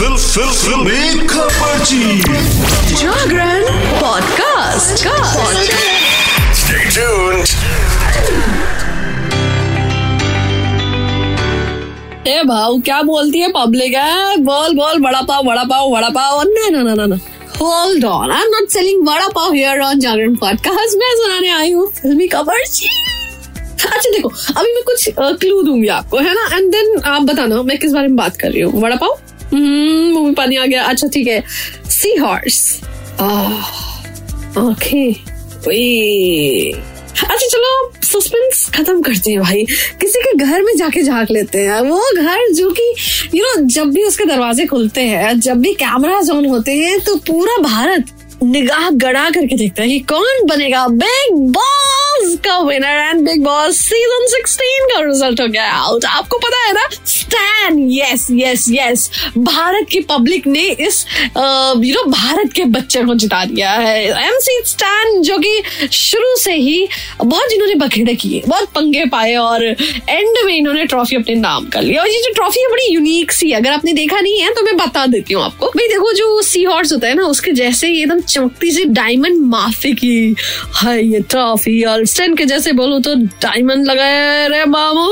Fill फिल फिल। खबरची जागरण पॉडकास्ट Stay tuned. ए भाऊ क्या बोलती है पब्लिक है? बोल बोल बड़ा पाव बड़ा पाव बड़ा पाव। ना ना ना ना ना। Hold on I am not selling vada pav here on Jagran podcast मैं सुनाने आई हूँ फिल्मी खबर अच्छा देखो अभी मैं कुछ क्लू दूँगी आपको है ना? एंड देन आप बताना मैं किस बारे में बात कर रही हूँ? वड़ा पाव? मुँह में पानी आ गया। अच्छा ठीक है। सी हॉर्स ओके अच्छा चलो सस्पेंस खत्म करते हैं भाई। किसी के घर में जाके झाँक लेते हैं। वो घर जो कि यू नो जब भी उसके दरवाजे खुलते हैं, जब भी कैमरा ऑन होते हैं तो पूरा भारत निगाह गड़ा करके देखता है कि कौन बनेगा बिग बॉस का winner and Bigg Boss season 16 का रिज़ल्ट हो गया। आउट आपको पता है ना Stan yes yes yes Bharat की पब्लिक ने इस यू नो भारत के बच्चे को जिता दिया है। एमसी स्टैन जो कि शुरू से ही बहुत इन्होंने बखेड़े किए, बहुत पंगे पाए और एंड में इन्होंने ट्रॉफी अपने नाम कर लिया। और ये जो ट्रॉफी है, बड़ी यूनिक सी अगर आपने देखा नहीं है तो मैं बता देती हूँ आपको। भाई देखो, जो सी हॉर्स होता है ना, उसके जैसे एकदम चमकती सी डायमंड माफ़ी की है ये ट्रॉफी और स्टैन के जैसे बोलूँ तो डायमंड लगाए रे मामू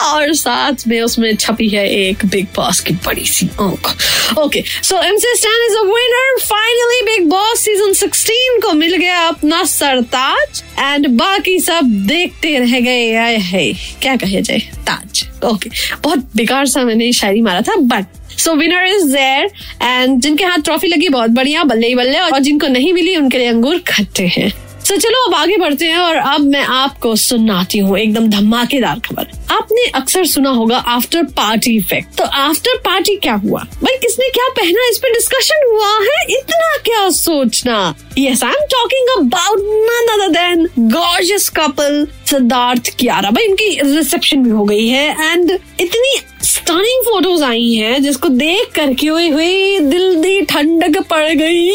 और साथ में उसमें छपी है एक बिग बॉस की बड़ी सी आँख। Okay so MC Stan is a winner finally Bigg Boss season 16 को मिल गया अपना सरताज। एंड बाकी सब देखते रह गए। आए है। क्या कहे जाए? ताज। ओके बहुत बेकार सा मैंने शायरी मारा था but so winner is there and जिनके हाथ ट्रॉफी लगी, बहुत बढ़िया, बल्ले ही बल्ले। और जिनको नहीं मिली, उनके लिए अंगूर खट्टे हैं। तो चलो अब आगे बढ़ते हैं और अब मैं आपको सुनाती हूँ एकदम धमाकेदार खबर। आपने अक्सर सुना होगा आफ्टर पार्टी इफ़ेक्ट तो आफ्टर पार्टी क्या हुआ? भाई, किसने क्या पहना? इस पे डिस्कशन हुआ है? इतना क्या सोचना? Yes I am talking about none other than gorgeous couple Siddharth Kiara. भाई इनकी रिसेप्शन भी हो गई है एंड इतनी स्टनिंग फ़ोटोज़ आई हैं जिसको देख करके हुए हुए दिल दी ठंडक पड़ गई।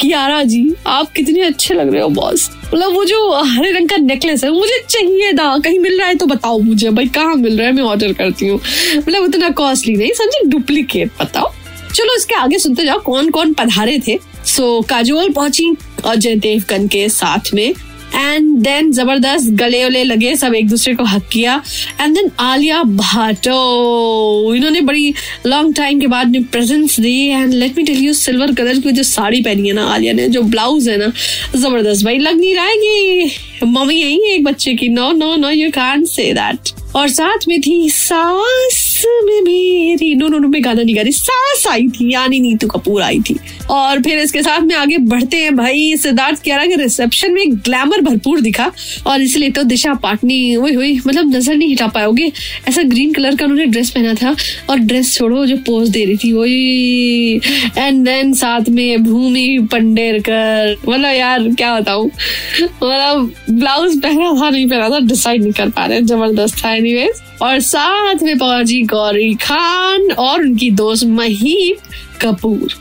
कियारा जी आप कितने अच्छे लग रहे हो बॉस मतलब वो जो हरे रंग का नेकलेस है मुझे चाहिए था। कहीं मिल रहा है तो बताओ मुझे। भाई कहाँ मिल रहा है? मैं ऑर्डर करती हूँ। मतलब उतना कॉस्टली नहीं समझे? डुप्लीकेट बताओ। चलो इसके आगे सुनते जाओ कौन कौन पधारे थे। सो so, काजोल पहुँची अजय देवगन के साथ में। एंड देन ज़बरदस्त गले उले लगे, सब एक दूसरे को हक किया। And then Alia Bhatt. इन्होंने बड़ी लॉन्ग टाइम के बाद presence the. And let me tell you silver colour की जो साड़ी पहनी है ना आलिया ने, जो ब्लाउज है ना, ज़बरदस्त भाई, लग नहीं रहा है कि मम्मी यही है एक बच्चे की। No no no you can say that और साथ में थी सास। में मेरी। नो नो नो मैं गाना नहीं गा रही। सास आई थी, यानी नीतू कपूर आई थी। और फिर इसके साथ में आगे बढ़ते हैं भाई। सिद्धार्थ कह रहा कि रिसेप्शन में ग्लैमर भरपूर दिखा। और इसलिए तो दिशा पाटनी हुई हुई मतलब नज़र नहीं हटा पाओगे। ऐसा ग्रीन कलर का उन्होंने ड्रेस पहना था। और ड्रेस छोड़ो, जो पोज दे रही थी, वही। एंड देन साथ में भूमि पंडेरकर। मतलब यार, क्या बताऊ। मतलब ब्लाउज पहना था, नहीं पहना था डिसाइड नहीं कर पा रहे। ज़बरदस्त था एनीवेज और साथ में पहुँची गौरी खान और उनकी दोस्त महीप कपूर।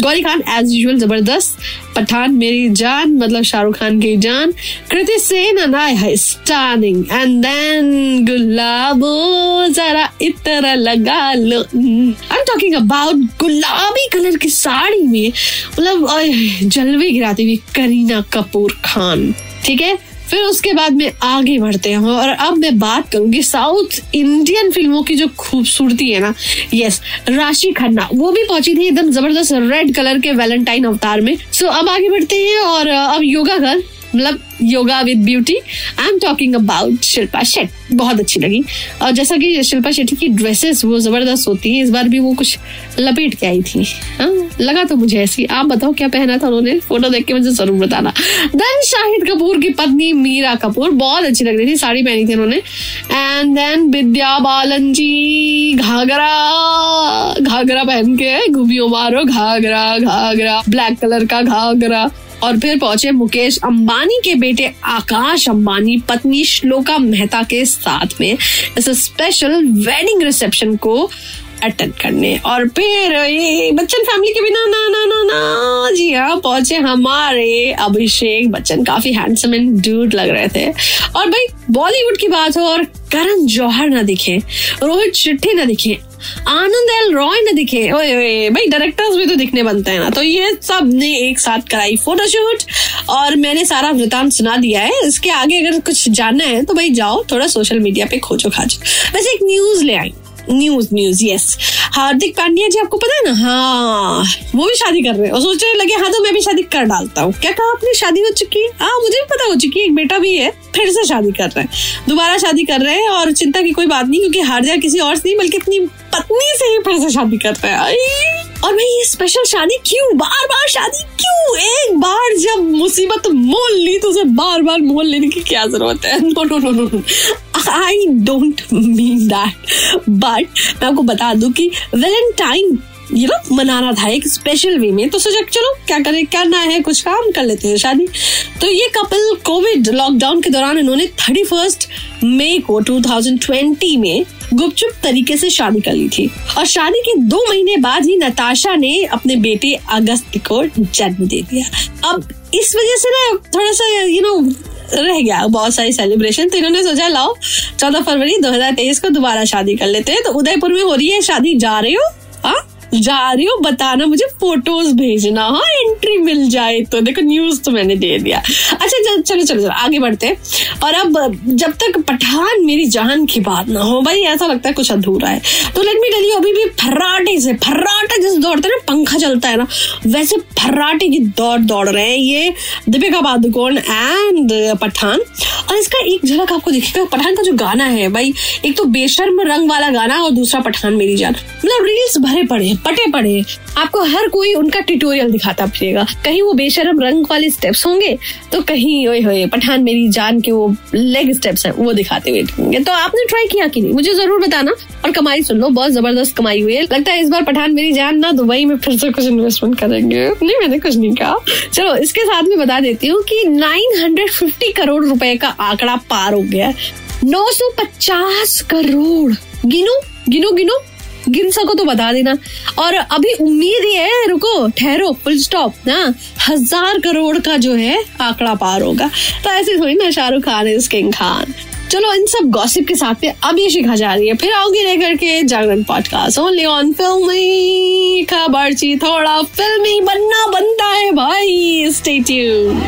गौरी खान एज यूजल ज़बरदस्त। पठान, मेरी जान मतलब शाहरुख खान की जान। Kriti Sanon and stunning and then Gulabo, जरा इतना लगा लो। आई टॉकिंग अबाउट गुलाबी कलर की साड़ी में मतलब जलवे गिराती हुई करीना कपूर खान। ठीक है? फिर उसके बाद में आगे बढ़ते हैं और अब मैं बात करूँगी साउथ इंडियन फ़िल्मों की जो खूबसूरती है ना। यस राशि खन्ना, वो भी पहुँची थी एकदम ज़बरदस्त रेड कलर के वैलेंटाइन अवतार में। सो अब आगे बढ़ते हैं और अब योगा गर्ल मतलब yoga with beauty I am talking about Shilpa Shetty बहुत अच्छी लगी। और जैसा कि शिल्पा शेट्टी की ड्रेसेस वो ज़बरदस्त होती है, इस बार भी वो कुछ लपेट के आई थी। हाँ लगा तो मुझे ऐसी। आप बताओ क्या पहना था उन्होंने? फ़ोटो देख के मुझे ज़रूर बताना। देन शाहिद कपूर की पत्नी मीरा कपूर बहुत अच्छी लग रही थी, साड़ी पहनी थी उन्होंने। एंड देन विद्या बालन जी, घाघरा घाघरा पहन के घूमियो मारो, घाघरा घाघरा ब्लैक कलर का घाघरा। और फिर पहुँचे मुकेश अंबानी के बेटे आकाश अंबानी, पत्नी श्लोका मेहता के साथ में इस स्पेशल वेडिंग रिसेप्शन को अटेंड करने। और फिर ये बच्चन फैमिली के बिना ना ना ना ना जी हाँ पहुँचे हमारे अभिषेक बच्चन। काफ़ी हैंडसम एंड ड्यूड लग रहे थे। और भाई बॉलीवुड की बात हो और करण जौहर ना दिखे, रोहित शेट्टी ना दिखे आनंद एल रॉय ने दिखे। ओए भाई डायरेक्टर्स भी तो दिखने बनते हैं ना। तो ये सबने एक साथ कराई फोटोशूट और मैंने सारा वृतांत सुना दिया है। इसके आगे अगर कुछ जानना है तो भाई जाओ, थोड़ा सोशल मीडिया पे खोजो खाजो। वैसे एक न्यूज़ ले आई। News news yes Hardik Pandya ji, आपको पता है ना? हाँ वो भी शादी कर रहे हैं। और सोचने लगे हाँ तो मैं भी शादी कर डालता हूँ। क्या कहा आपने? शादी हो चुकी है? हाँ मुझे भी पता हो चुकी है, एक बेटा भी है, फिर से शादी कर रहे हैं। दोबारा शादी कर रहे हैं और चिंता की कोई बात नहीं, क्योंकि हार किसी और से नहीं, बल्कि अपनी पत्नी से ही फिर से शादी कर रहे हैं और भाई ये स्पेशल शादी क्यों? बार बार शादी क्यों? एक बार जब मुसीबत मोल ली तो उसे बार बार मोल लेने की क्या ज़रूरत है? No no no no I don't mean that but मैं आपको बता दूँ कि वेलेंटाइन ये नो मनाना था एक स्पेशल वे में। तो सोचा चलो, क्या करें? करना है, कुछ काम कर लेते हैं शादी। तो ये कपल कोविड लॉकडाउन के दौरान इन्होंने थर्टी फ़र्स्ट मई को 2020 में गुपचुप तरीके से शादी कर ली थी। और शादी के दो महीने बाद ही नताशा ने अपने बेटे अगस्त को जन्म दे दिया। अब इस वजह से ना थोड़ा सा यू you नो know, रह गया। बहुत सारी सेलिब्रेशन तो इन्होंने सोचा लाओ चौदह फरवरी 2023 को दोबारा शादी कर लेते हैं। तो उदयपुर में हो रही है शादी। जा रहे हो? हाँ? जा रही हो, बताना मुझे फ़ोटोज़ भेजना। हाँ एंट्री मिल जाए तो। देखो न्यूज़ तो मैंने दे दिया। अच्छा चलो चलो चलो आगे बढ़ते हैं। और अब, जब तक पठान मेरी जान की बात ना हो, भाई, ऐसा लगता है कुछ अधूरा है। तो लेट मी टेल यू अभी भी फर्राटे से, फर्राटा जैसे दौड़ते ना पंखा चलता है ना, वैसे फर्राटे की दौड़ दौड़ रहे हैं ये दीपिका पादुकोण एंड पठान। और इसका एक झलक आपको दिखेगा, पठान का जो गाना है, भाई, एक तो बेशर्म रंग वाला गाना और दूसरा पठान मेरी जान। मतलब रील्स भरे पड़े पटे पड़े। आपको हर कोई उनका ट्यूटोरियल दिखाता फिरेगा। कहीं वो बेशरम रंग वाले स्टेप्स होंगे तो कहीं, ओए होए, पठान मेरी जान के वो लेग स्टेप्स है, वो दिखाते हुए होंगे तो आपने ट्राई किया कि नहीं? मुझे ज़रूर बताना और कमाई सुन लो, बहुत ज़बरदस्त कमाई हुई है। लगता है इस बार पठान मेरी जान ना दुबई में फिर से कुछ इन्वेस्टमेंट करेंगे। नहीं, मैंने कुछ नहीं कहा। चलो, इसके साथ में बता देती हूँ की नाइन करोड़ रुपए का आंकड़ा पार हो गया सौ पचास करोड़। गिनो गिनो गिनो। गिन सको तो बता देना। और अभी उम्मीद ही है, रुको, ठहरो फुल स्टॉप ना? हज़ार करोड़ का जो है, आंकड़ा पार होगा। तो ऐसे थोड़ी ना शाहरुख खान इज़ किंग खान। चलो, इन सब गॉसिप के साथ में अब ये शिखा जा रही है। फिर आओगी रह करके Jagran podcast only on film खबर थोड़ा फिल्मी बनना बनता है, भाई। Stay tune